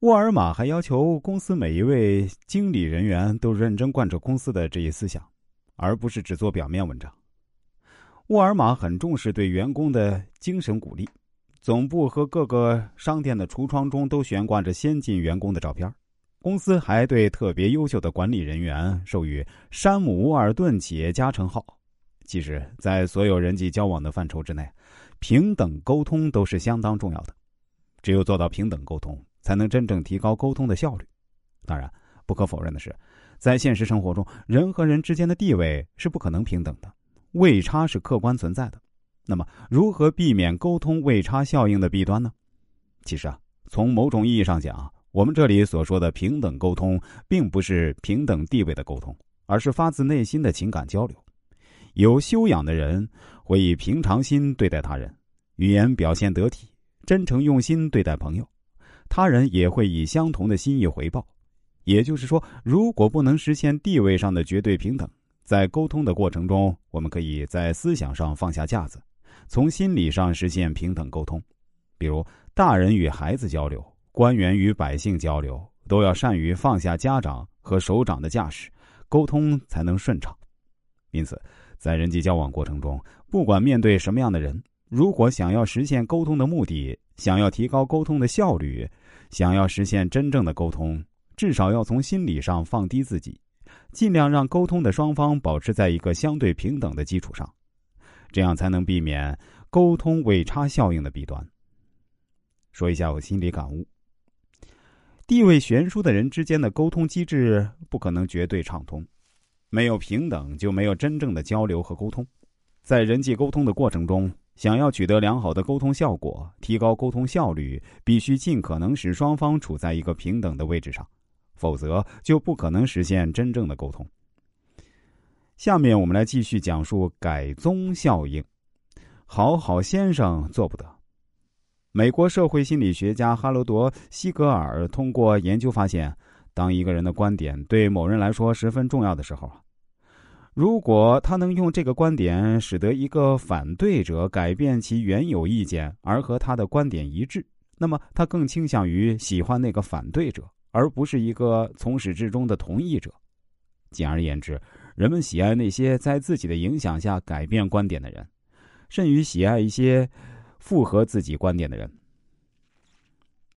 沃尔玛还要求公司每一位经理人员都认真贯彻公司的这一思想，而不是只做表面文章。沃尔玛很重视对员工的精神鼓励，总部和各个商店的橱窗中都悬挂着先进员工的照片。公司还对特别优秀的管理人员授予“山姆·沃尔顿企业家”称号。其实，在所有人际交往的范畴之内，平等沟通都是相当重要的。只有做到平等沟通。才能真正提高沟通的效率。当然，不可否认的是，在现实生活中，人和人之间的地位是不可能平等的，位差是客观存在的。那么，如何避免沟通位差效应的弊端呢？其实啊，从某种意义上讲，我们这里所说的平等沟通，并不是平等地位的沟通，而是发自内心的情感交流。有修养的人会以平常心对待他人，语言表现得体，真诚用心对待朋友。他人也会以相同的心意回报，也就是说，如果不能实现地位上的绝对平等，在沟通的过程中，我们可以在思想上放下架子，从心理上实现平等沟通。比如，大人与孩子交流，官员与百姓交流，都要善于放下家长和首长的架势，沟通才能顺畅。因此，在人际交往过程中，不管面对什么样的人，如果想要实现沟通的目的，想要提高沟通的效率，想要实现真正的沟通，至少要从心理上放低自己，尽量让沟通的双方保持在一个相对平等的基础上，这样才能避免沟通位差效应的弊端。说一下我心里感悟：地位悬殊的人之间的沟通机制不可能绝对畅通，没有平等就没有真正的交流和沟通，在人际沟通的过程中。想要取得良好的沟通效果，提高沟通效率，必须尽可能使双方处在一个平等的位置上，否则就不可能实现真正的沟通。下面我们来继续讲述改宗效应。好好先生做不得。美国社会心理学家哈罗德·西格尔通过研究发现，当一个人的观点对某人来说十分重要的时候如果他能用这个观点使得一个反对者改变其原有意见而和他的观点一致，那么他更倾向于喜欢那个反对者，而不是一个从始至终的同意者。简而言之，人们喜爱那些在自己的影响下改变观点的人，甚于喜爱一些符合自己观点的人。